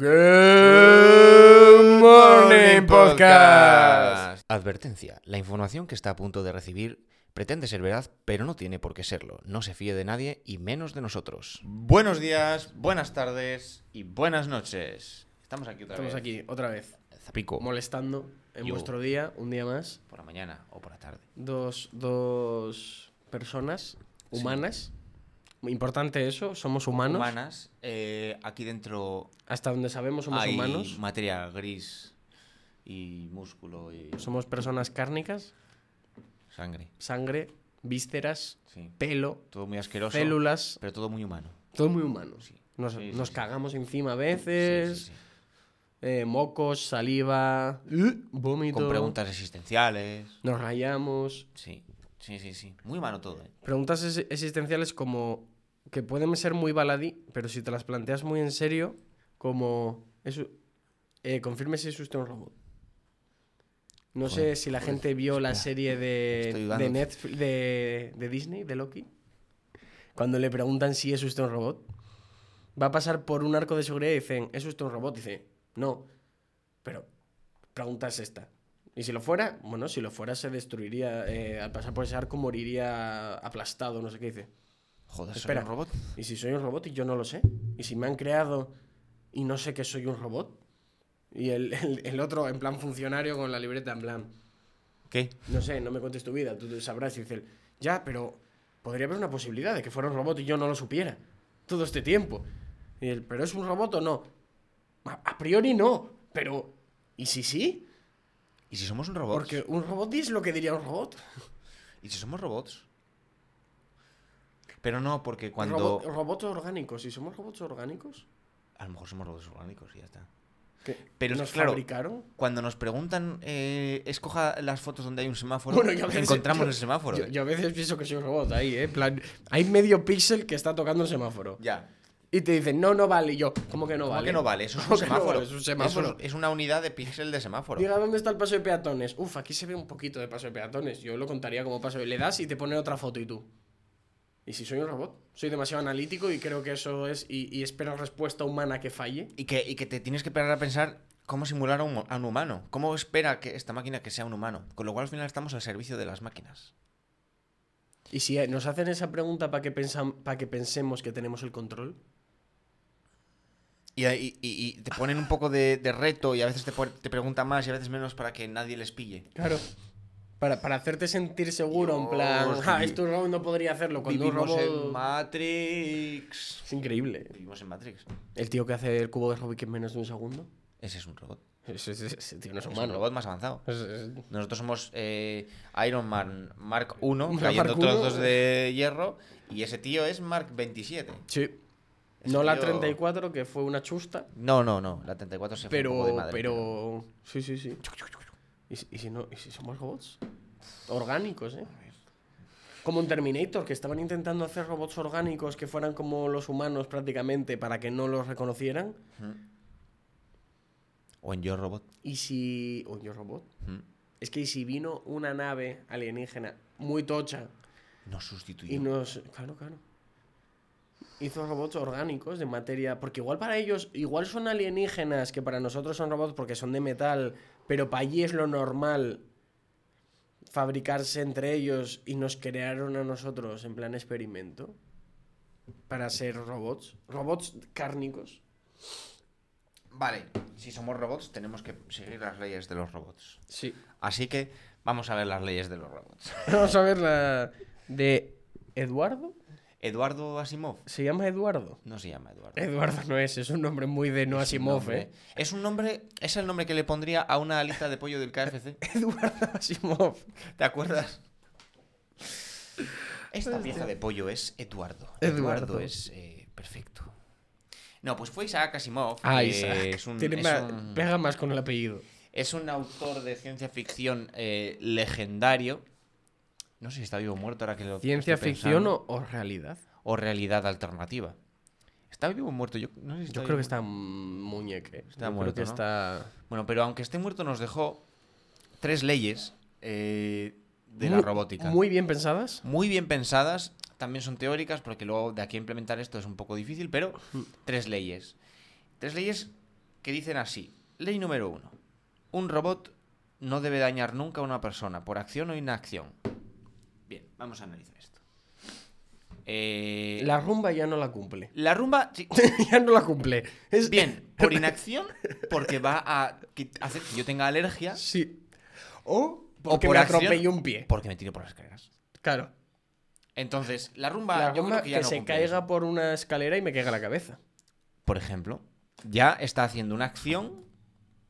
Good Morning Podcast. Advertencia. La información que está a punto de recibir pretende ser veraz, pero no tiene por qué serlo. No se fíe de nadie y menos de nosotros. Buenos días, buenas tardes y buenas noches. Estamos aquí otra Estamos vez. aquí otra vez, Zapico. molestando en Yo. vuestro día, un día más. Por la mañana o por la tarde. Dos, dos personas humanas. Importante eso, somos humanos. Humanas. eh, aquí dentro Hasta donde sabemos somos hay humanos. materia gris y músculo y Somos personas cárnicas, sangre. sangre, vísceras, Sí. pelo, Todo muy asqueroso, células, pero todo muy humano. todo muy humano. Sí. Nos, Sí, nos cagamos encima a veces, eh, mocos, saliva, uh, vómito. Con preguntas existenciales. Nos rayamos. Sí, sí, sí, sí. Muy humano todo, ¿eh? Preguntas ex- existenciales como que pueden ser muy baladí, pero si te las planteas muy en serio, como eso, eh, confirme si es usted un robot. No sé si la joder, gente vio la serie de, de Netflix, de, de Disney, de Loki, cuando le preguntan si es usted un robot. Va a pasar por un arco de seguridad y dicen, ¿es usted un robot? dice, no. Pero, pregunta es esta. Y si lo fuera, bueno, si lo fuera se destruiría, eh, al pasar por ese arco moriría aplastado, no sé qué dice. Joder, ¿soy Espera. un robot? ¿Y si soy un robot y yo no lo sé? ¿Y si me han creado y no sé que soy un robot? Y el, el- el otro, en plan funcionario, con la libreta, en plan, ¿Qué? no sé, no me cuentes tu vida, tú sabrás. Y dice, él, ya, pero podría haber una posibilidad de que fuera un robot y yo no lo supiera todo este tiempo. Y él, ¿pero es un robot o no? A, a priori no, pero ¿y si sí? ¿Y si somos un robot? Porque un robot es lo que diría un robot. ¿Y si somos robots? Pero no, porque cuando... Robo- robots orgánicos. ¿Y somos robots orgánicos? A lo mejor somos robots orgánicos y ya está. ¿Que Pero es nos claro, fabricaron? Cuando nos preguntan, eh, escoja las fotos donde hay un semáforo, Bueno, yo veces- encontramos yo- el semáforo. Yo, yo a veces pienso que soy un robot ahí, ¿eh? Plan, hay medio píxel que está tocando el semáforo. Ya. Y te dicen, no, no vale. Y yo, ¿cómo que no ¿Cómo vale? que no vale? Eso es ¿Cómo un que no semáforo. vale? Es un semáforo. Eso es, es una unidad de píxel de semáforo. Diga, ¿dónde está el paso de peatones? Uf, aquí se ve un poquito de paso de peatones. Yo lo contaría como paso. Le das y te pone otra foto y tú. ¿Y si soy un robot? Soy demasiado analítico y creo que eso es... Y, y espero respuesta humana que falle. Y que, y que te tienes que parar a pensar cómo simular a un, a un humano. ¿Cómo espera que esta máquina que sea un humano? Con lo cual al final estamos al servicio de las máquinas. Y si nos hacen esa pregunta para que, pensam- pa' que pensemos que tenemos el control... Y, y- y- y te ponen un poco de, de reto y a veces te, te preguntan más y a veces menos para que nadie les pille. Claro. Para, para hacerte sentir seguro, en plan, Dios, vi- esto un robot no podría hacerlo. Cuando un Vivimos robot... en Matrix. Es increíble. Vivimos en Matrix. El tío que hace el cubo de Rubik en menos de un segundo. Ese es un robot. Ese, ese- ese tío no es Es un humano. robot más avanzado. Es- Nosotros somos eh, Iron Man Mark 1, Mark cayendo uno. trozos de hierro. Y ese tío es Mark 27. Sí. Ese No la tío- 34, que fue una chusta. No, no, no. La 34 se fue un poco de Pero, madre. pero. Sí, sí, sí. ¿Y, si- y si no, ¿Y si somos robots? Orgánicos, ¿eh? Como en Terminator, que estaban intentando hacer robots orgánicos que fueran como los humanos prácticamente para que no los reconocieran. O en Yo Robot. Y si. O yo robot. Mm. Es que y si vino una nave alienígena muy tocha Nos sustituyó. y nos. Claro, claro. Hizo robots orgánicos de materia. Porque igual para ellos. Igual son alienígenas que para nosotros son robots porque son de metal. Pero para allí es lo normal fabricarse entre ellos y nos crearon a nosotros en plan experimento. Para ser robots. Robots cárnicos. Vale, si somos robots, tenemos que seguir las leyes de los robots. Sí. Así que vamos a ver las leyes de los robots. Vamos a ver la. De. ¿Eduardo? Eduardo Asimov. ¿Se llama Eduardo? No se llama Eduardo. Eduardo no es, es un nombre muy de no Es Asimov, nombre- ¿eh? Es un nombre, es el nombre que le pondría a una alita de pollo del KFC. Eduardo Asimov. ¿Te acuerdas? Esta pieza de pollo es Eduardo. Eduardo. Eduardo es eh, perfecto. No, pues fue Isaac Asimov. Ah, que Isaac. Es un, Tiene es más- un- Pega más con el apellido. es un autor de ciencia ficción eh, legendario. No sé si está vivo o muerto ahora que lo ¿Ciencia estoy ficción o, o realidad? o realidad alternativa. ¿Está vivo o muerto? Yo, no sé si está Yo vivo creo que está muñeque. Está Yo muerto, creo que ¿no? está... Bueno, pero aunque esté muerto, nos dejó tres leyes eh, de la robótica. Muy bien pensadas. Muy bien pensadas, también son teóricas, porque luego de aquí a implementar esto es un poco difícil, pero tres leyes. Tres leyes que dicen así. Ley número uno. Un robot no debe dañar nunca a una persona por acción o inacción. Vamos a analizar esto. Eh, La rumba ya no la cumple. la rumba, sí, ya no la cumple. Es... bien, por inacción, porque va a que- hacer que yo tenga alergia, Sí. O porque por me un pie. porque me tiro por las escaleras. Claro. Entonces, la rumba, La yo creo que ya que no se caiga eso. por una escalera y me caiga la cabeza. Por ejemplo, ya está haciendo una acción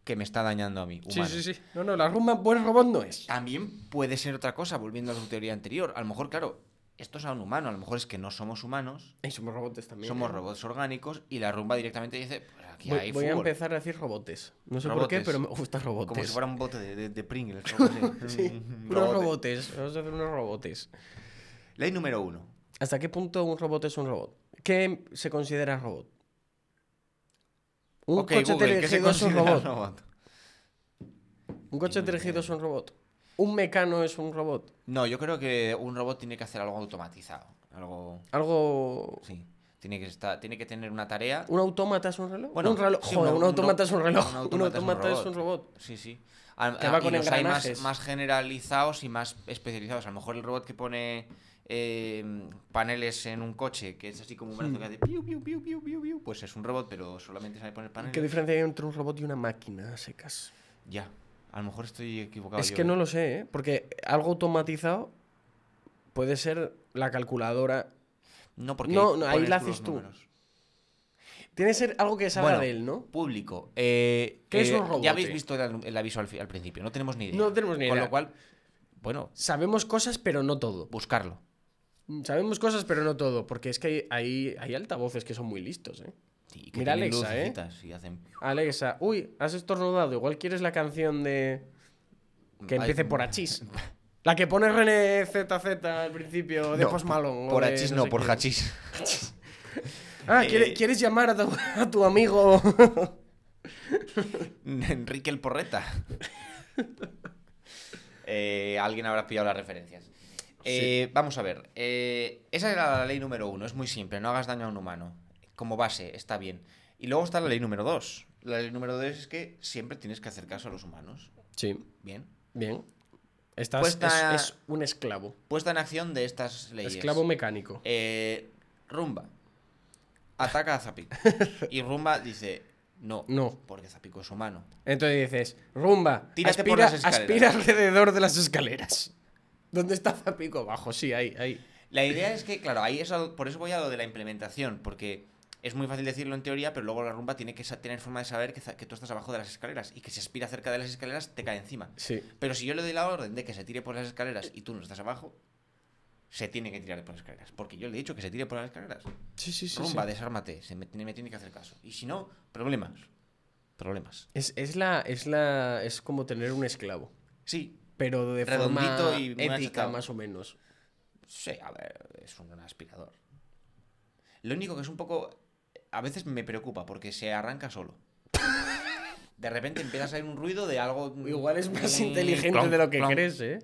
que me está dañando a mí. Sí, humano. sí, sí. No, no, la rumba buen robot no es. También puede ser otra cosa, volviendo a tu teoría anterior. A lo mejor, claro, esto es a un humano, a lo mejor es que no somos humanos, Y somos robots también. somos ¿eh? robots orgánicos y la rumba directamente dice, pues aquí Voy, hay voy a empezar a decir robotes. No sé por qué, pero me gusta robotes. Como si fuera un bote de, de- de Pringles. Sí, unos robote. robotes. Vamos a hacer unos robotes. Ley número uno. ¿Hasta qué punto un robot es un robot? ¿Qué se considera robot? Un Ok, coche Google, ¿qué se dirigido es un robot. Un coche dirigido es un robot. Un mecano es un robot. No, yo creo que un robot tiene que hacer algo automatizado. Algo. Algo. Sí. Tiene que, estar, tiene que tener una tarea. ¿Un autómata es un reloj? Bueno, un reloj. sí, Joder, un- un, autómata es un reloj. un Un autómata autómata, es un es un robot. Sí, sí. Al- Que a- va y los hay más, más generalizados y más especializados. A lo mejor el robot que pone eh, paneles en un coche, que es así como un brazo Hmm. que hace piu, piu, piu, piu, piu, piu, pues es un robot, pero solamente sabe poner paneles. ¿Qué diferencia hay entre un robot y una máquina a secas? Ya. A lo mejor estoy equivocado. Es yo, que ¿eh? no lo sé, ¿eh? Porque algo automatizado puede ser la calculadora. No, porque No, no, ahí la haces tú. números. Tiene que ser algo que salga Bueno, de él, ¿no? Público. eh, ¿Qué es eh, un robote? Ya habéis visto el, el aviso al, al principio. No tenemos ni idea. No tenemos ni Con idea. lo cual, bueno, Sabemos cosas, pero no todo. buscarlo. Sabemos cosas, pero no todo. Porque es que hay, hay, hay altavoces que son muy listos, ¿eh? Sí, que Mira Alexa, ¿eh? lucecitas y hacen... Alexa, uy, has estornudado. Igual quieres la canción de. Que Ay, empiece por Achis. La que pone René ZZ al principio de No, Post Malone. Por hachís no no, sé por hachís. Ah, ¿quiere- Eh, ¿quieres llamar a tu, a tu amigo? Enrique el Porreta. Eh, alguien habrá pillado las referencias. Eh, Vamos a ver. eh, esa era la ley número uno. Es muy simple. No hagas daño a un humano. Como base, está bien. Y luego está la ley número dos. La ley número dos es que siempre tienes que hacer caso a los humanos. Sí, Bien. bien. Estás, Puesta- es, es un esclavo. Puesta en acción de estas leyes. Esclavo mecánico. Eh, Rumba. Ataca a Zapico. Y Rumba dice, no. No. Porque Zapico es humano. Entonces dices, rumba, Tírate aspira, por las escaleras. aspira alrededor de las escaleras. ¿Dónde está Zapico? Abajo, sí, ahí, ahí. La idea es que, claro, ahí es por eso voy a lo de la implementación, porque es muy fácil decirlo en teoría, pero luego la rumba tiene que tener forma de saber que, tú estás abajo de las escaleras y que si aspira cerca de las escaleras te cae encima. Sí. Pero si yo le doy la orden de que se tire por las escaleras y tú no estás abajo, se tiene que tirar por las escaleras. Porque yo le he dicho que se tire por las escaleras. Sí, sí, sí. rumba, sí. desármate, se me, tiene- me tiene que hacer caso. Y si no, problemas. Problemas. Es, es la, es la. Es como tener un esclavo. Sí, Pero de Redondito forma y muy ética, más o menos. Sí, a ver, es un aspirador. Lo único que es un poco. A veces me preocupa porque se arranca solo. De repente empieza a salir un ruido de algo. Igual es más mm, inteligente de lo que crees, ¿eh?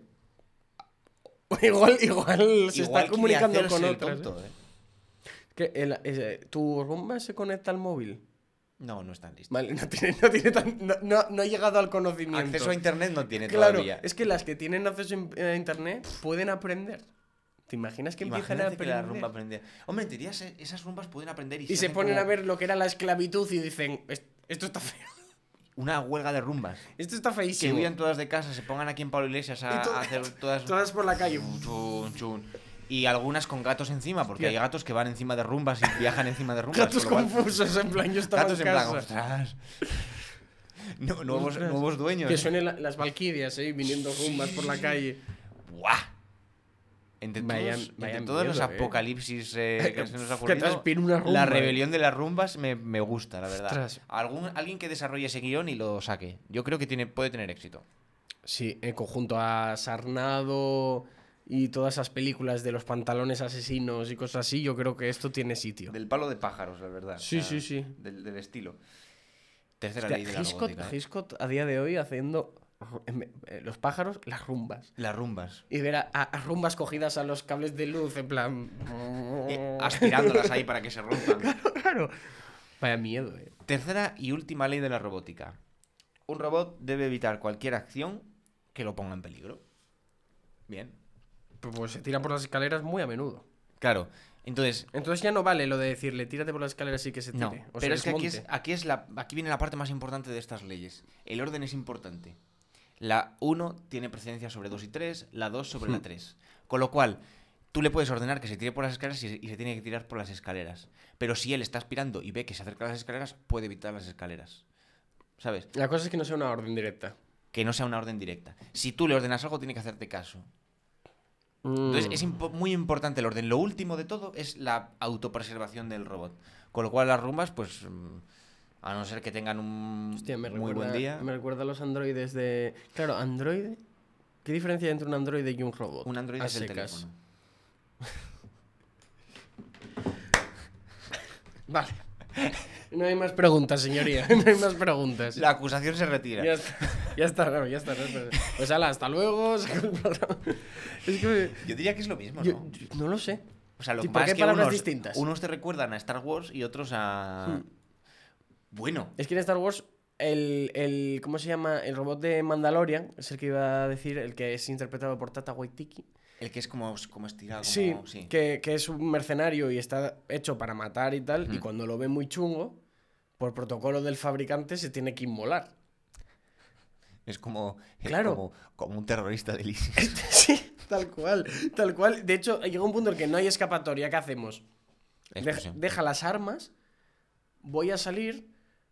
Igual, igual se Igual está comunicando con otras. ¿eh? ¿eh? Que el- eh, ¿Tu rumba se conecta al móvil? No, no están listos. Vale, no tiene, no tiene tan- no, no- no ha llegado al conocimiento. Acceso a internet no tiene Claro, todavía. es que las que tienen acceso in- a internet pueden aprender. ¿Te imaginas que empiezan a Imagínate que aprender? la rumba aprende. Hombre, en teoría esas rumbas pueden aprender y, y se ponen como a ver lo que era la esclavitud y dicen, "Es- esto está feo. Una huelga de rumbas. Esto está Que feísimo. huyan todas de casa, se pongan aquí en Pablo Iglesias a, to- a hacer todas. Todas por la calle. Chun, chun. Y algunas con gatos encima, porque hay gatos que van encima de rumbas y viajan encima de rumbas. Gatos cual- confusos, en plan, yo estaba Gatos en en plan, casa. ostras. No, nuevos, Ostras. nuevos dueños. Que suenen la- las valquirias, ¿eh? Viniendo rumbas por la calle. ¡Buah! Entre todos, entre vaya todos los miedo, ¿eh? apocalipsis eh, que se nos ha ocurrido, la ¿eh? rebelión de las rumbas me, me gusta, la verdad. Ostras. Algún, alguien que desarrolle ese guion y lo saque. Yo creo que tiene, puede tener éxito. Sí, en conjunto a Sarnado y todas esas películas de los pantalones asesinos y cosas así, yo creo que esto tiene sitio. Del palo de pájaros, la verdad. Sí, sí, sí. Del, del estilo. Tercera Hostia, ley de la Hitchcock, robótica, ¿eh? Hitchcock a día de hoy haciendo eh, los pájaros, las rumbas. Las rumbas. Y ver a, a- rumbas cogidas a los cables de luz, en plan. Eh, aspirándolas ahí para que se rompan. claro. Vaya miedo, eh. Tercera y última ley de la robótica. Un robot debe evitar cualquier acción que lo ponga en peligro. Bien. Pues se tira por las escaleras muy a menudo. Claro. Entonces, Entonces ya no vale lo de decirle tírate por las escaleras y que se tire. no. o se pero es que aquí, es, aquí, es la, aquí viene la parte más importante de estas leyes. El orden es importante. La 1 tiene precedencia sobre 2 y 3, la 2 sobre la Hmm. 3. Con lo cual, tú le puedes ordenar que se tire por las escaleras y, y se tiene que tirar por las escaleras. Pero si él está aspirando y ve que se acerca a las escaleras, puede evitar las escaleras. ¿Sabes? La cosa es que no sea una orden directa. Que no sea una orden directa. Si tú le ordenas algo, tiene que hacerte caso. Entonces Mm. es impo- muy importante el orden. Lo último de todo es la autopreservación del robot. Con lo cual las rumbas, pues, mm, a no ser que tengan un Hostia, me muy recuerda, buen día, Me recuerda a los androides de. Claro, androide. ¿Qué diferencia hay entre un androide y un robot? un Android A es el secas. teléfono. Vale. No hay más preguntas, señoría. No hay más preguntas. La acusación se retira. Ya está, ya está, no, ya está. no. Pues ala, hasta luego. Es que. Yo diría que es lo mismo, ¿no? yo- no lo sé. o sea, lo Sí, que ¿por pasa qué es que palabras unos, distintas? unos te recuerdan a Star Wars y otros a... Hmm. Bueno, Es que en Star Wars, el, el. ¿Cómo se llama? El robot de Mandalorian, es el que iba a decir, el que es interpretado por Tata Waititi. El que es como, como estirado, como... Sí, sí. Que, que es un mercenario y está hecho para matar y tal, y Hmm. cuando lo ve muy chungo, por protocolo del fabricante se tiene que inmolar. Es como, es Claro. como, como un terrorista del ISIS. sí, tal cual, tal cual. De hecho, llega un punto en el que no hay escapatoria. ¿Qué hacemos? Deja, deja las armas, voy a salir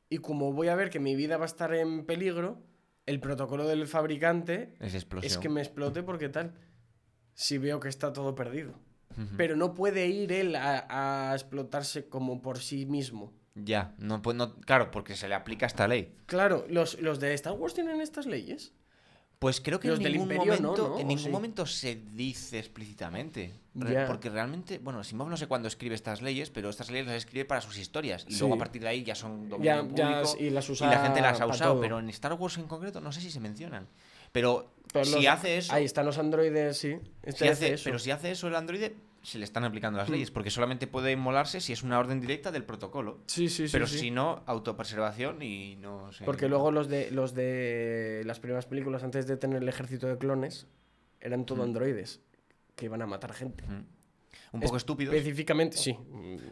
y como voy a ver que mi vida va a estar en peligro, el protocolo del fabricante Es es que me explote porque tal. Si veo que está todo perdido. Pero no puede ir él a, a explotarse como por sí mismo. Ya, no, pues no, claro, porque se le aplica esta ley. Claro, los, los de Star Wars tienen estas leyes. Pues creo que Los en del ningún, Imperio momento, ¿no? en ¿O ningún sí? momento se dice explícitamente. Porque realmente, bueno, Simov no sé cuándo escribe estas leyes, pero estas leyes las escribe para sus historias. Y Sí. luego a partir de ahí ya son dominio Ya, ya, público y las usa y la gente las ha usado. Pero en Star Wars en concreto no sé si se mencionan. Pero, Pero si los- hace eso, Ahí están los androides, sí. Este si hace hace- eso. pero si hace eso el androide, se le están aplicando las Mm. leyes. Porque solamente puede inmolarse si es una orden directa del protocolo. Sí, sí, sí. pero sí. si no, autopreservación y no sé. Porque luego los de los de las primeras películas, antes de tener el ejército de clones, eran todo Mm. androides que iban a matar gente. Ujú. Un poco estúpidos. Específicamente, sí.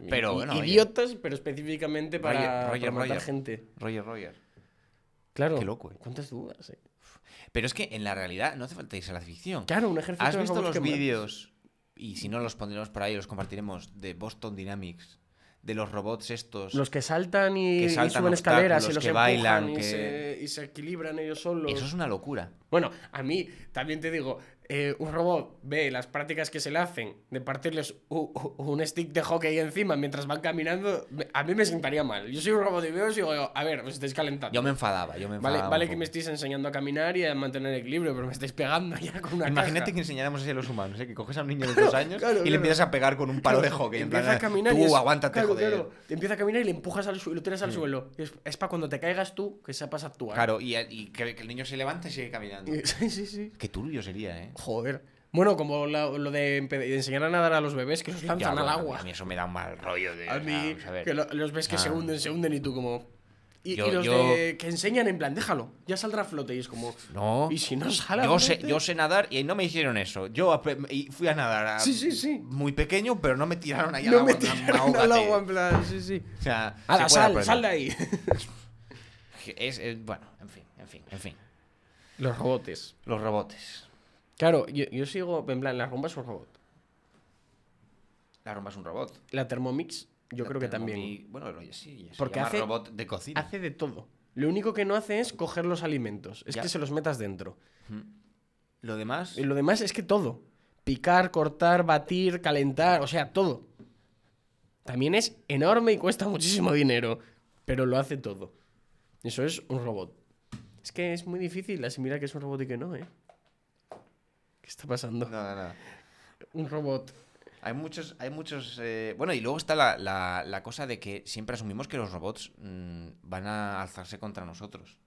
Pero bueno. Idiotas, pero específicamente para, Roger- Roger, para matar Roger. gente. Roger Roger. Claro. Qué loco, eh. ¿Cuántas dudas, eh? Pero es que en la realidad no hace falta irse a la ficción. Claro, un ejército ¿Has de visto los que vídeos? Y si no los pondremos por ahí, los compartiremos de Boston Dynamics, de los robots estos. Los que saltan y, Que y saltan suben escaleras y los que bailan, y, que- se, y se equilibran ellos solos. Eso es una locura. Bueno, a mí también te digo, eh, un robot ve las prácticas que se le hacen de partirles un stick de hockey encima mientras van caminando, a mí me sentaría mal. Yo soy un robot y veo y digo, a ver, os estáis calentando. Yo me enfadaba, yo me enfadaba. Vale, que me estéis enseñando a caminar y a mantener el equilibrio, pero me estáis pegando ya con una Imagínate caja. que enseñáramos así a los humanos, ¿eh? que coges a un niño de Claro, dos años claro, y le empiezas a pegar con un palo de hockey. En Empieza plan, a caminar tú y es- aguántate, joder. claro. Empieza a caminar y le empujas al suelo, lo tiras al suelo. Y es, es para cuando te caigas tú que sepas actuar. Claro, y, y que, que el niño se levanta y sigue caminando. Sí, sí, sí. Qué turbio sería, ¿eh? Joder. Bueno, como la- lo de, empe- de enseñar a nadar a los bebés que los Ya, lanzan al bueno, agua. A mí eso me da un mal rollo. De, A mí, vamos a ver. que lo- los ves que se Ah. hunden, se hunden y tú como... Y, Yo- los yo- de, que enseñan en plan, déjalo, ya saldrá a flote. Y es como... No. ¿Y si no sale a Yo sé, flote? yo sé nadar y no me hicieron eso. Yo y fui a nadar a- Sí, sí, sí. muy pequeño, pero no me tiraron ahí al No agua. me en plan, tiraron al "Ahógate". agua en plan, sí, sí. O sea, ¡Hala, se puede sal, aprender. sal de ahí! Es, es- bueno, en fin, en fin, en fin. Los robotes. Los robotes. Claro, yo, yo sigo, en plan, la rumba es un robot. La rumba es un robot. La Thermomix, yo La creo que Thermomix- también. Bueno, sí. se Porque llama hace- robot de cocina. Hace de todo. Lo único que no hace es coger los alimentos, es Ya. que se los metas dentro. Lo demás. Y lo demás es que todo. Picar, cortar, batir, calentar, o sea, todo. También es enorme y cuesta muchísimo dinero, pero lo hace todo. Eso es un robot. Es que es muy difícil asimilar que es un robot y que no, ¿eh? ¿Qué está pasando? Nada, nada. Un robot. Hay muchos, hay muchos. eh, Bueno, y luego está la, la- la cosa de que siempre asumimos que los robots mm, van a alzarse contra nosotros.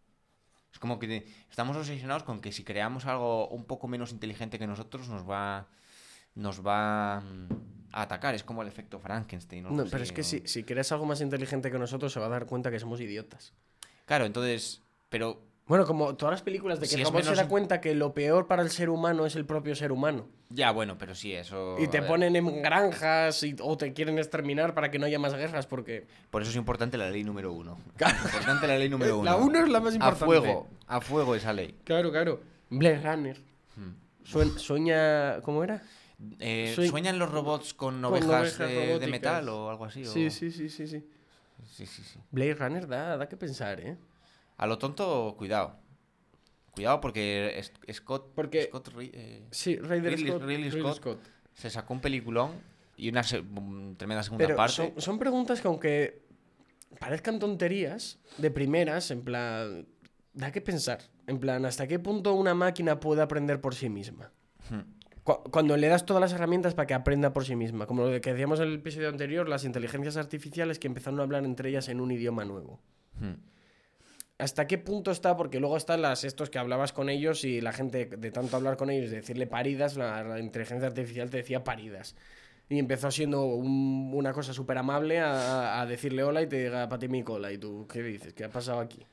Es como que estamos obsesionados con que si creamos algo un poco menos inteligente que nosotros, nos va. Nos va. mm, a atacar. Es como el efecto Frankenstein. No, pero es que si, si quieres algo más inteligente que nosotros, se va a dar cuenta que somos idiotas. Claro, entonces. Pero. Bueno, como todas las películas de que Si el robot se menos- da cuenta que lo peor para el ser humano es el propio ser humano. Ya, bueno, pero sí, eso. Y te a ponen en granjas y- o te quieren exterminar para que no haya más guerras porque... Por eso es importante la ley número uno. Importante la ley número uno. La uno es la más A importante. fuego, a fuego esa ley. Claro, claro. Blade Runner. Hmm. Sueña... ¿Cómo era? Eh, Sue- ¿Sueñan los robots con con ovejas, de- de, metal o algo así? o- Sí, sí, sí, sí, sí. sí, sí, sí. Blade Runner da, da que pensar, ¿eh? A lo tonto, cuidado. Cuidado porque Scott, Porque- Scott eh, Sí, Ridley, Scott. Ridley Scott. se sacó un peliculón y una se- mm, tremenda segunda Pero parte. son, son preguntas que aunque parezcan tonterías, de primeras, en plan, da que pensar. En plan, ¿hasta qué punto una máquina puede aprender por sí misma? Hmm. Cu- Cuando le das todas las herramientas para que aprenda por sí misma, como lo que decíamos en el episodio anterior, las inteligencias artificiales que empezaron a hablar entre ellas en un idioma nuevo. Hmm. ¿Hasta qué punto está? Porque luego están las estos que hablabas con ellos y la gente de tanto hablar con ellos, de decirle paridas, la, inteligencia artificial te decía paridas. Y empezó siendo un- una cosa súper amable a, a decirle hola y te diga pati mi cola. ¿Y tú qué dices? ¿Qué ha pasado aquí?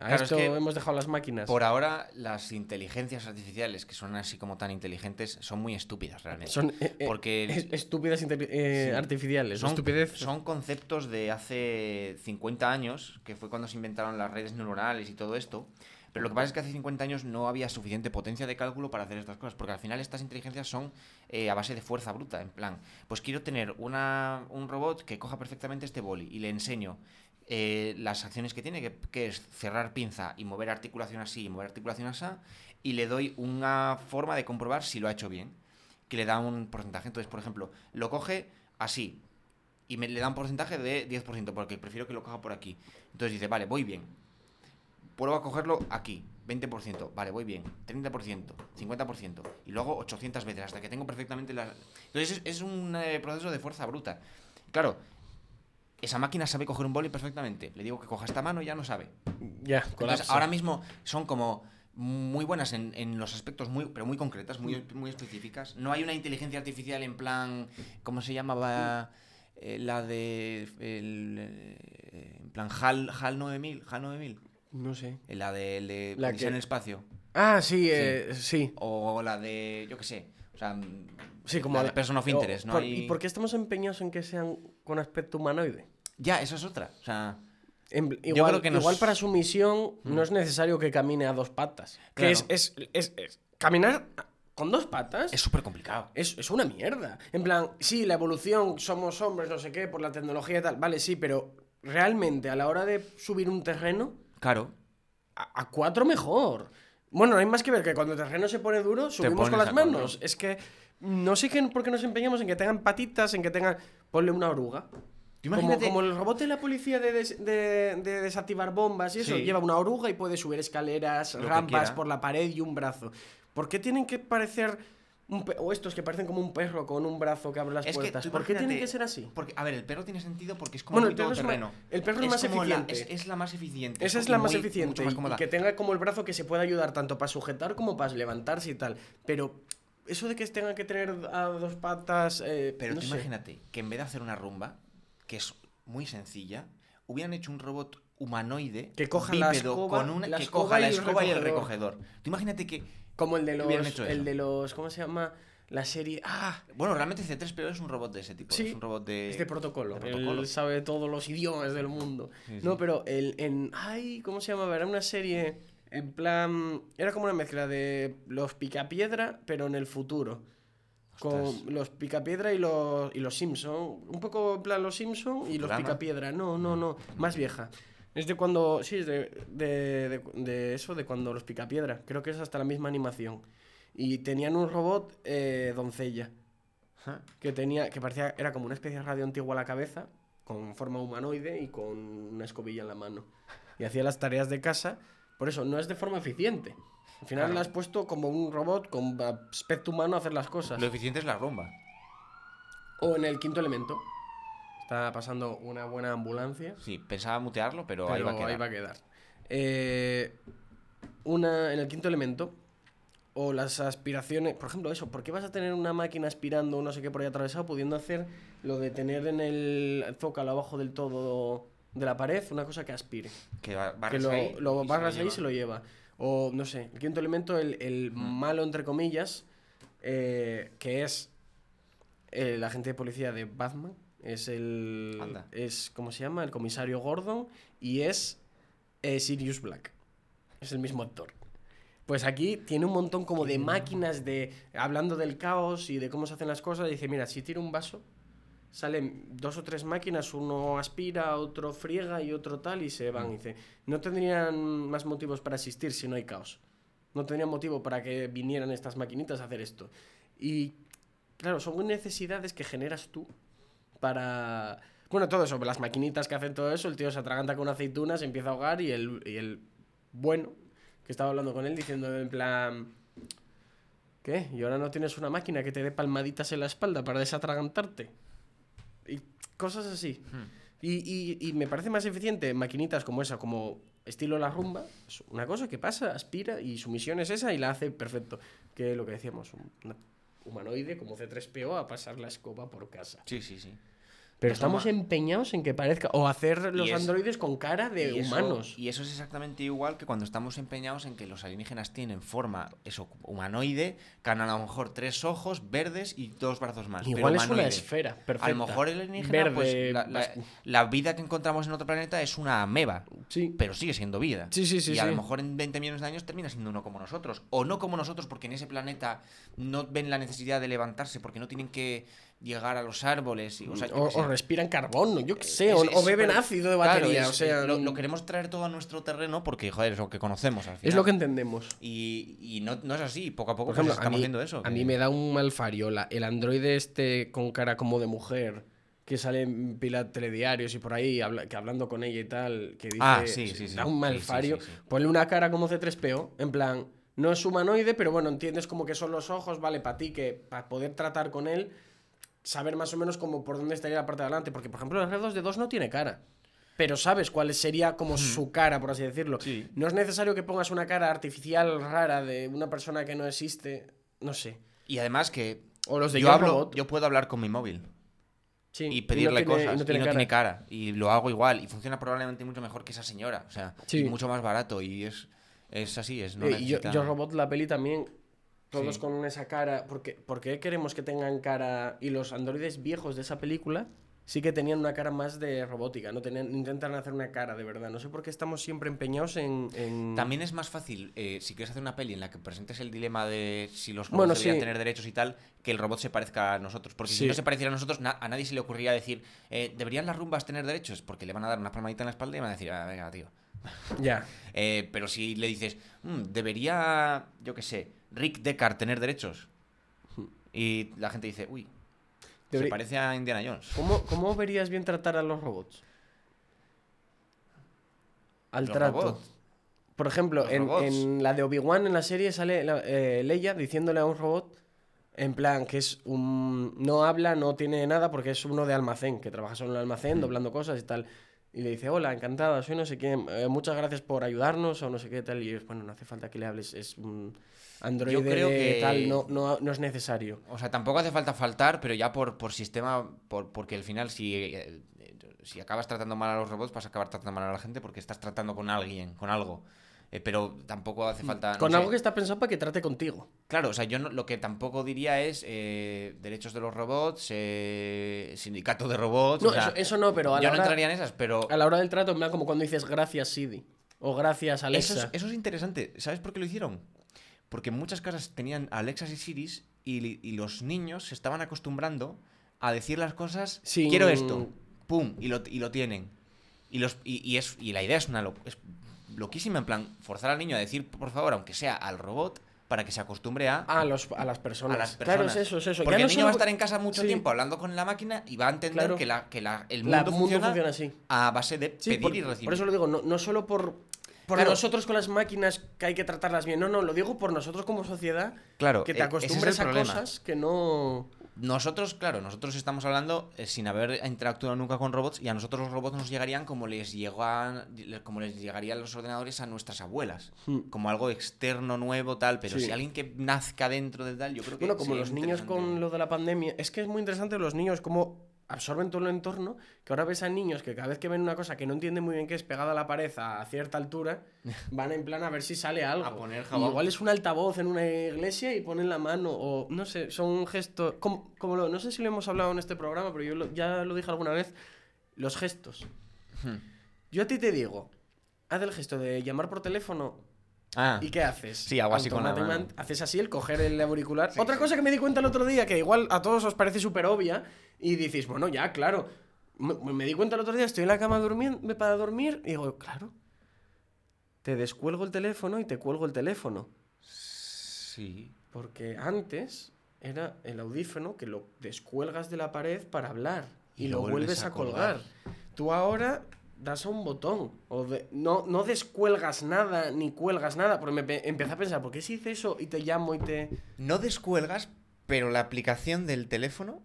¿A Claro, es que hemos dejado las máquinas? Por ahora, las inteligencias artificiales, que son así como tan inteligentes, son muy estúpidas realmente. Son eh, eh, porque es- estúpidas eh, Sí. artificiales. son, estupidez. son conceptos de hace 50 años, que fue cuando se inventaron las redes neuronales y todo esto. Pero lo que pasa es que hace 50 años no había suficiente potencia de cálculo para hacer estas cosas, porque al final estas inteligencias son eh, a base de fuerza bruta. En plan, pues quiero tener una, un robot que coja perfectamente este boli y le enseño eh, las acciones que tiene, que, es cerrar pinza y mover articulación así y mover articulación así, y le doy una forma de comprobar si lo ha hecho bien, que le da un porcentaje. Entonces, por ejemplo, lo coge así, y me, le da un porcentaje de 10%, porque prefiero que lo coja por aquí. Entonces dice, vale, voy bien. Pruebo a cogerlo aquí, 20%, vale, voy bien, 30%, 50%, y luego 800 veces, hasta que tengo perfectamente las... Entonces es, es un eh, proceso de fuerza bruta. Claro, esa máquina sabe coger un boli perfectamente. Le digo que coja esta mano y ya no sabe. Ya, Entonces, ahora mismo son como muy buenas en, en los aspectos muy pero muy concretas, muy, muy específicas. No hay una inteligencia artificial en plan, ¿cómo se llamaba? Eh, la de el, eh, en plan HAL, HAL 9000, HAL 9000, No sé. eh, la de, el de La que- en el espacio Ah, sí, eh, sí. o la de yo qué sé, o sea, Sí, como la de Person of Interest, ¿no? por- hay- ¿Y por qué estamos empeñados en que sean con aspecto humanoide? Ya, esa es otra, o sea, En igual, creo que nos- igual para su misión no es necesario que camine a dos patas. Que Claro. es, es, es- es- Caminar con dos patas es súper complicado. es, es una mierda. En plan, sí, la evolución, somos hombres, no sé qué, por la tecnología y tal. Vale, sí, pero realmente a la hora de subir un terreno, Claro. a, a cuatro mejor. Bueno, no hay más que ver que cuando el terreno se pone duro, subimos con las manos. Es que no sé qué, por qué nos empeñamos en que tengan patitas, en que tengan. Ponle una oruga. Como, el robot de la policía de, des- de- de desactivar bombas y eso, Sí. lleva una oruga y puede subir escaleras, Lo rampas por la pared y un brazo. ¿Por qué tienen que parecer un pe- o estos que parecen como un perro con un brazo que abre las Es puertas? ¿Por qué tienen que ser así? Porque, a ver, el perro tiene sentido porque es como Bueno, el perro es todoterreno. más- el perro es más la- eficiente. es, es la más eficiente. Esa es la más muy- eficiente. más y que tenga como el brazo que se pueda ayudar tanto para sujetar como para levantarse y tal. Pero eso de que tengan que tener a dos patas. eh, Pero no tú imagínate que en vez de hacer una rumba, que es muy sencilla, hubieran hecho un robot humanoide Que coja la escoba- con una la que escoba coja la y el escoba y el recogedor. Tú imagínate que Como el de los. El eso. de los. ¿Cómo se llama? La serie. ¡Ah! bueno, realmente C3PO es un robot de ese tipo, Sí, es un robot de Es de protocolo. de protocolo. Él sabe todos los idiomas del mundo. Sí, No, pero el, en. Ay, ¿cómo se llamaba? Era una serie. En plan. Era como una mezcla de los Picapiedra, pero en el futuro. Con los Picapiedra y los, y los Simpson. Un poco en plan los Simpson y los. Picapiedra. No, no, no. Más vieja. Es de cuando. Sí, es de, de, de- de eso, de cuando los Picapiedra. Creo que es hasta la misma animación. Y tenían un robot eh, doncella Ajá. que tenía que parecía era como una especie de radio antigua a la cabeza con forma humanoide y con una escobilla en la mano y hacía las tareas de casa por eso no es de forma eficiente al final Claro. le has puesto como un robot con aspecto humano a hacer las cosas Lo eficiente es la rumba. o en el quinto elemento está pasando una buena ambulancia Sí, pensaba mutearlo, pero, pero ahí va a quedar. quedar. Eh, una en el quinto elemento o las aspiraciones, por ejemplo, eso, ¿por qué vas a tener una máquina aspirando no sé qué por ahí atravesado pudiendo hacer lo de tener en el zócalo abajo del todo de la pared una cosa que aspire? Que lo, ahí lo y se barras ahí y se lo lleva. O, no sé, el quinto elemento, el, el malo, entre comillas, eh, que es el agente de policía de Batman. Es el. Anda. Es, ¿cómo se llama? El comisario Gordon. Y es eh, Sirius Black. Es el mismo actor. Pues aquí tiene un montón como de máquinas de. Hablando del caos y de cómo se hacen las cosas. Dice: Mira, si tiro un vaso, salen dos o tres máquinas, uno aspira, otro friega y otro tal, y se van. Y dice, no tendrían más motivos para existir si no hay caos. No tendrían motivo para que vinieran estas maquinitas a hacer esto. Y claro, son necesidades que generas tú para... Bueno, todo eso, las maquinitas que hacen todo eso, el tío se atraganta con una aceituna, se empieza a ahogar y el, y el bueno, que estaba hablando con él, diciendo en plan... ¿Qué? ¿Y ahora no tienes una máquina que te dé palmaditas en la espalda para desatragantarte? Y cosas así. Y, y- y me parece más eficiente maquinitas como esa, como estilo la rumba. Es una cosa que pasa, aspira y su misión es esa y la hace perfecto. Que lo que decíamos, un humanoide como C3PO a pasar la escoba por casa. Sí, sí, sí. Pero estamos toma- empeñados en que parezca. O hacer los es- androides con cara de y eso- humanos. y eso es exactamente igual que cuando estamos empeñados en que los alienígenas tienen forma, eso, humanoide, que han a lo mejor tres ojos verdes y dos brazos más. pero Igual es una esfera, perfecta. A lo mejor el alienígena, Verde, pues, la, la- vida que encontramos en otro planeta es una ameba, Sí. pero sigue siendo vida. Sí, sí, sí, Y a sí. lo mejor en 20 millones de años termina siendo uno como nosotros. O no como nosotros porque en ese planeta no ven la necesidad de levantarse porque no tienen que llegar a los árboles. Y, o, sea, yo O, o respiran carbono, yo qué sé. Es- o, es o beben ácido de Claro, batería. es- o sea, lo, lo queremos traer todo a nuestro terreno porque, joder, es lo que conocemos al final. es lo que entendemos. Y, y no, no es así, poco a poco Por ejemplo, pues, estamos mí, viendo eso. a que- mí me da un malfario la- el androide este con cara como de mujer que sale en pila telediarios y por ahí habla- que hablando con ella y tal que dice Ah, sí, sí, sí. da un malfario ponle una cara como C3PO en plan no es humanoide pero bueno entiendes como que son los ojos vale para ti que para poder tratar con él saber más o menos como por dónde estaría la parte de adelante porque por ejemplo el R2 de 2 no tiene cara pero sabes cuál sería como su cara, por así decirlo. Sí. No es necesario que pongas una cara artificial rara de una persona que no existe. No sé. Y además que O los de yo, hablo, Robot. yo puedo hablar con mi móvil Sí, y pedirle no tiene- cosas y no tiene y no cara. tiene cara. Y lo hago igual y funciona probablemente mucho mejor que esa señora. O sea, Sí. y mucho más barato y es, es así, es no Eh, y yo, yo Robot, la peli también, todos Sí. con esa cara. Porque, ¿Por qué queremos que tengan cara? Y los androides viejos de esa película sí que tenían una cara más de robótica. no tenían, Intentan hacer una cara de verdad. No sé por qué estamos siempre empeñados en. en- También es más fácil, eh, si quieres hacer una peli en la que presentes el dilema de si los robots Bueno, deberían sí. tener derechos y tal, que el robot se parezca a nosotros. Porque Sí. si no se pareciera a nosotros, na- a nadie se le ocurriría decir, eh, ¿deberían las rumbas tener derechos? Porque le van a dar una palmadita en la espalda y van a decir, ah, venga, tío. Ya. Eh, pero si le dices, "Mm, debería, yo qué sé, Rick Deckard tener derechos. Y la gente dice, uy, se parece a Indiana Jones. ¿Cómo, ¿Cómo verías bien tratar a los robots? Al ¿Los trato. robots? Por ejemplo, en, en la de Obi-Wan en la serie sale la- eh, Leia diciéndole a un robot, en plan, que es un. No habla, no tiene nada porque es uno de almacén, que trabaja solo en el Hmm. almacén, doblando cosas y tal. Y le dice, hola, encantada, soy no sé quién, eh, muchas gracias por ayudarnos o no sé qué tal. Y es, bueno, no hace falta que le hables, es un androide creo de que- tal, no, no, no es necesario. O sea, tampoco hace falta faltar, pero ya por, por sistema, por, porque al final si, eh, si acabas tratando mal a los robots, vas a acabar tratando mal a la gente porque estás tratando con alguien, con algo. Eh, pero tampoco hace falta... no Con sé. algo que está pensado para que trate contigo. Claro, o sea, yo no- lo que tampoco diría es eh, derechos de los robots, eh, sindicato de robots... No, o sea, eso, eso no, pero a yo la, no hora, entraría en esas, pero... a la hora del trato, como cuando dices gracias Sidi o gracias Alexa. Eso es, eso es interesante. ¿Sabes por qué lo hicieron? Porque muchas casas tenían Alexas y Siris y, y los niños se estaban acostumbrando a decir las cosas. Sin- Quiero esto. Pum. Y lo, y lo tienen. Y, los, y, y es, y la idea es una lo- es loquísima. En plan, forzar al niño a decir, por favor, aunque sea al robot, para que se acostumbre a. A, los, a las personas. a las Claro, personas. es eso, es eso. Porque Ya el no niño va a estar en casa mucho Sí. tiempo hablando con la máquina y va a entender Claro. que, la, que la- el La- mundo, funciona, así. a base de Sí, pedir por, y recibir. por eso lo digo, no, no solo por, por Claro. nosotros con las máquinas que hay que tratarlas bien, no, no, lo digo por nosotros como sociedad, Claro, que e- te es el acostumbres a problema. cosas que no... Nosotros, claro, nosotros estamos hablando eh, sin haber interactuado nunca con robots y a nosotros los robots nos llegarían como les llegan, como les llegarían los ordenadores a nuestras abuelas, Hmm. como algo externo, nuevo, tal. Pero Sí. si alguien que nazca dentro de tal, yo creo que Bueno, como los niños con lo de la pandemia, es que es muy interesante los niños como absorben todo el entorno, que ahora ves a niños que cada vez que ven una cosa que no entienden muy bien qué es pegada a la pared a cierta altura, van en plan a ver si sale algo. A poner jabón. igual es un altavoz en una iglesia y ponen la mano, o no sé, son gestos, como, como lo, no sé si lo hemos hablado en este programa, pero yo lo- ya lo dije alguna vez, los gestos. Hmm. Yo a ti te digo, haz el gesto de llamar por teléfono Ah, ¿Y qué haces? Sí, hago así con la Automáticamente Haces así el coger el auricular. Sí, Otra sí. cosa que me di cuenta el otro día, que igual a todos os parece súper obvia, y dices, bueno, ya, claro. Me, me di cuenta el otro día, estoy en la cama durmiendo, para dormir, y digo, claro. Te descuelgo el teléfono y te cuelgo el teléfono. sí. Porque antes era el audífono que lo descuelgas de la pared para hablar y, Y lo, vuelves a colgar. Tú ahora das a un botón. O de- no, no descuelgas nada ni cuelgas nada. Porque me pe- empecé a pensar, ¿por qué si hice eso y te llamo y te. No descuelgas, pero la aplicación del teléfono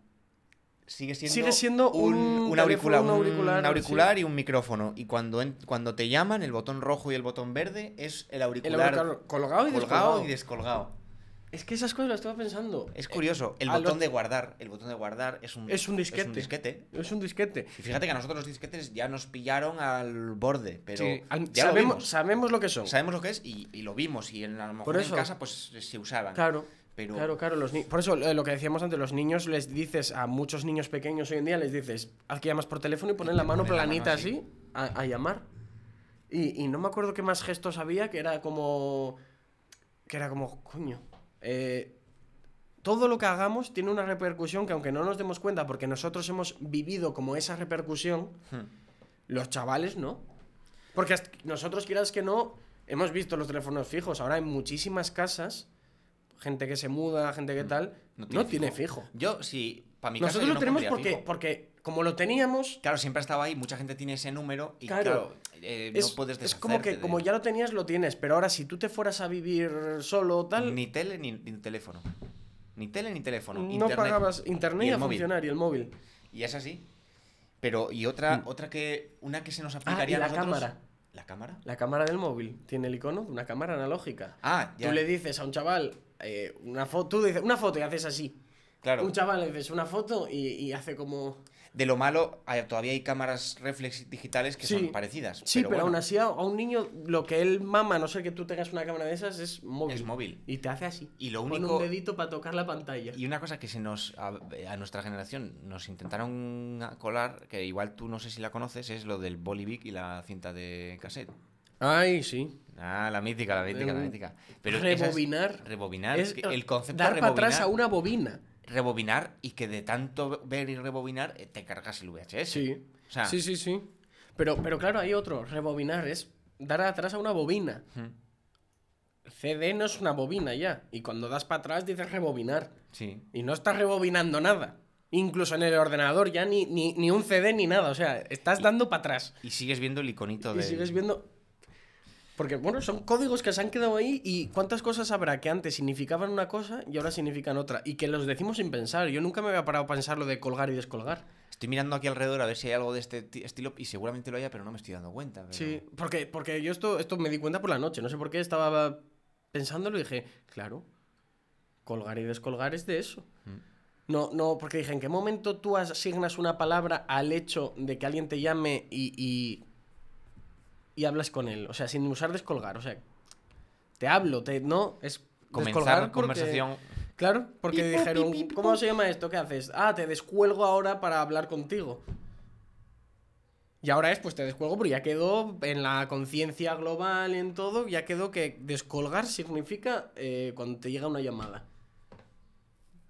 sigue siendo, Sigue siendo un auricular, un auricular, un auricular y un micrófono. Y cuando, en- cuando te llaman, el botón rojo y el botón verde es el El auricular, auricular colgado y colgado descolgado. y descolgado. Es que esas cosas las estaba pensando. Es curioso. El botón lo- de guardar. El botón de guardar es un, Es un disquete. Es un disquete. Es un disquete. Y fíjate que a nosotros los disquetes ya nos pillaron al borde, pero Sí, al- ya lo sabemos, vimos. sabemos lo que son. Sabemos lo que es y, y lo vimos y en, a lo mejor en casa pues se usaban. Claro. Pero Claro, claro, los ni- por eso eh, lo que decíamos antes, los niños les dices a muchos niños pequeños hoy en día, les dices, haz que llamas por teléfono y ponen Y la mano ponen la mano planita así. así a, a llamar. Y, y no me acuerdo qué más gestos había, que era como... Que era como, coño. Eh, todo lo que hagamos tiene una repercusión que aunque no nos demos cuenta, porque nosotros hemos vivido como esa repercusión, Hmm. los chavales no. Porque nosotros, quieras que no, hemos visto los teléfonos fijos. Ahora en muchísimas casas, gente que se muda, gente que tal, no tiene, fijo. Yo sí, para mi Nosotros lo tenemos porque, fijo. porque como lo teníamos, Claro, siempre ha estado ahí, mucha gente tiene ese número y Claro. claro, eh, es, no puedes es como que de- como ya lo tenías, lo tienes. Pero ahora si tú te fueras a vivir solo o tal, Ni tele ni, ni teléfono. Ni tele ni teléfono. no internet. pagabas internet Y a móvil. funcionar y el móvil. Y es así. Pero, y otra, otra que. Una que se nos Mm. Ah, aplicaría y la a nosotros. cámara. ¿La cámara? La cámara del móvil tiene el icono de una cámara analógica. Ah, ya. Tú le dices a un chaval eh, una foto, tú dices una foto y haces así. Claro. Un chaval le dices una foto y, y hace como. De lo malo, todavía hay cámaras reflex digitales que Sí. son parecidas. Sí, pero, bueno, aún así a, un niño lo que él mama, a no ser que tú tengas una cámara de esas, es móvil. Es móvil. Y te hace así. Y lo único- un dedito para tocar la pantalla. Y una cosa que se nos a, a nuestra generación nos intentaron colar, que igual tú no sé si la conoces, es lo del Bolivic y la cinta de cassette. Ay, sí. Ah, la mítica, la mítica, la mítica. Pero esas- rebobinar. rebobinar. Es el concepto dar de para rebobinar. atrás a una bobina. Rebobinar y que de tanto ver y rebobinar eh, te cargas el VHS. Sí. O sea, Sí, sí, sí. Pero, pero claro, hay otro. Rebobinar es dar atrás a una bobina. CD no es una bobina ya. Y cuando das para atrás dices rebobinar. Sí. Y no estás rebobinando nada. Incluso en el ordenador ya ni, ni, ni un CD ni nada. O sea, estás dando para atrás. Y sigues viendo el iconito Y de. sigues viendo. Porque, bueno, son códigos que se han quedado ahí y cuántas cosas habrá que antes significaban una cosa y ahora significan otra. Y que los decimos sin pensar. Yo nunca me había parado a pensar lo de colgar y descolgar. Estoy mirando aquí alrededor a ver si hay algo de este ti- estilo y seguramente lo haya, pero no me estoy dando cuenta. pero- Sí, porque, porque yo esto, esto me di cuenta por la noche. No sé por qué estaba pensándolo y dije, claro, colgar y descolgar es de eso. Mm. No, no, porque dije, ¿en qué momento tú asignas una palabra al hecho de que alguien te llame y, y, y hablas con él? O sea, sin usar descolgar. O sea, te hablo, te, no, es Comenzar porque- conversación. Claro, porque Pipo, dijeron, ¿cómo se llama esto? ¿Qué haces? Ah, te descuelgo ahora para hablar contigo. Y ahora es, pues te descuelgo, pero ya quedó en la conciencia global, en todo, ya quedó que descolgar significa eh, cuando te llega una llamada.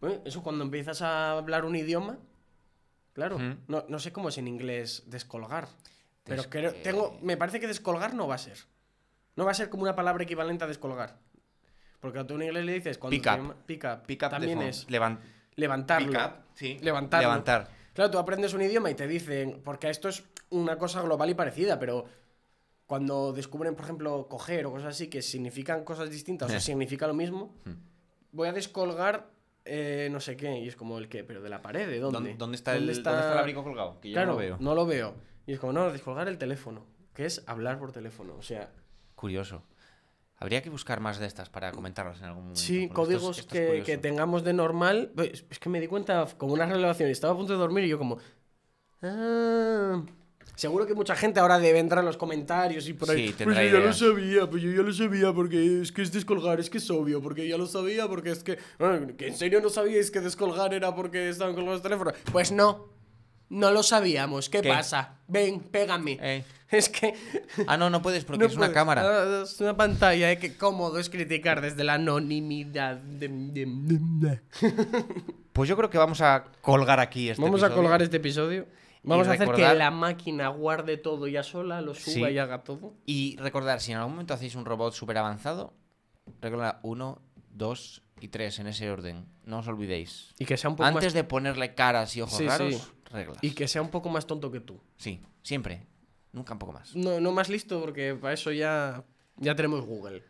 ¿Eh? Eso cuando empiezas a hablar un idioma, claro, no, no sé cómo es en inglés descolgar. Pero creo, tengo, me parece que descolgar no va a ser. No va a ser como una palabra equivalente a descolgar. Porque tú en inglés le dices cuando Pick up. pick up. Pick up también es Levant levantarlo. Pick up, sí. Levantarlo. Levantar. Claro, tú aprendes un idioma y te dicen, porque esto es una cosa global y parecida, pero cuando descubren, por ejemplo, coger o cosas así que significan cosas distintas o Eh. significa lo mismo, Hmm. voy a descolgar eh, no sé qué. Y es como el qué, pero de la pared, ¿de dónde? ¿Dónde, dónde está, el, ¿Dónde está el abrigo colgado? Que yo claro, no lo veo. no lo veo. Y es como, no, descolgar el teléfono, que es hablar por teléfono. O sea, Curioso. Habría que buscar más de estas para comentarlas en algún momento. sí, porque esto es- códigos esto es que, tengamos de normal. Pues, Es que me di cuenta como una revelación. y Estaba a punto de dormir y yo como... Ah... Seguro que mucha gente ahora debe entrar en los comentarios y por ahí. Sí, pues yo ya lo sabía, pues yo ya lo sabía porque es que es descolgar, es que es obvio, porque ya lo sabía, porque es que. ah, ¿que ¿En serio no sabíais que descolgar era porque estaban colgados los teléfonos? Pues no, no lo sabíamos. ¿Qué, ¿Qué? pasa? Ven, pégame. Eh. Es que. Ah, no, no puedes porque no es una cámara. Ah, es una pantalla, eh, que cómodo es criticar desde la anonimidad. Pues yo creo que vamos a colgar aquí este Vamos a colgar este episodio. Vamos a hacer que la máquina guarde todo ya sola, lo suba Sí. y haga todo. Y recordar, si en algún momento hacéis un robot súper avanzado, recordad 1, 2 y 3 en ese orden. No os olvidéis. Y que sea un poco Antes más... de ponerle caras y ojos Sí, raros, sí. reglas. Y que sea un poco más tonto que tú. Sí, siempre. Nunca un poco más. No, no más listo, porque para eso ya, ya tenemos Google.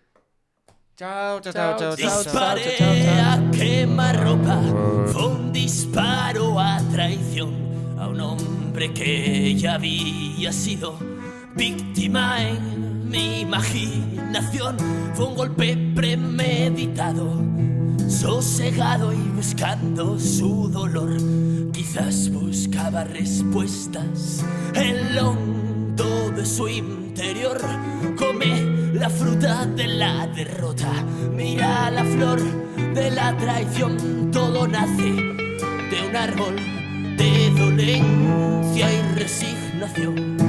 Chao, chao, Chao, chao, chao, chao, chao. chao. Disparé a quemarropa, fue un disparo a traición a un hombre que ya había sido víctima en mi imaginación. Fue un golpe premeditado, sosegado y buscando su dolor. Quizás buscaba respuestas en lo hondo de su interior. Come la fruta de la derrota, mira la flor de la traición. Todo nace de un árbol de dolencia y resignación.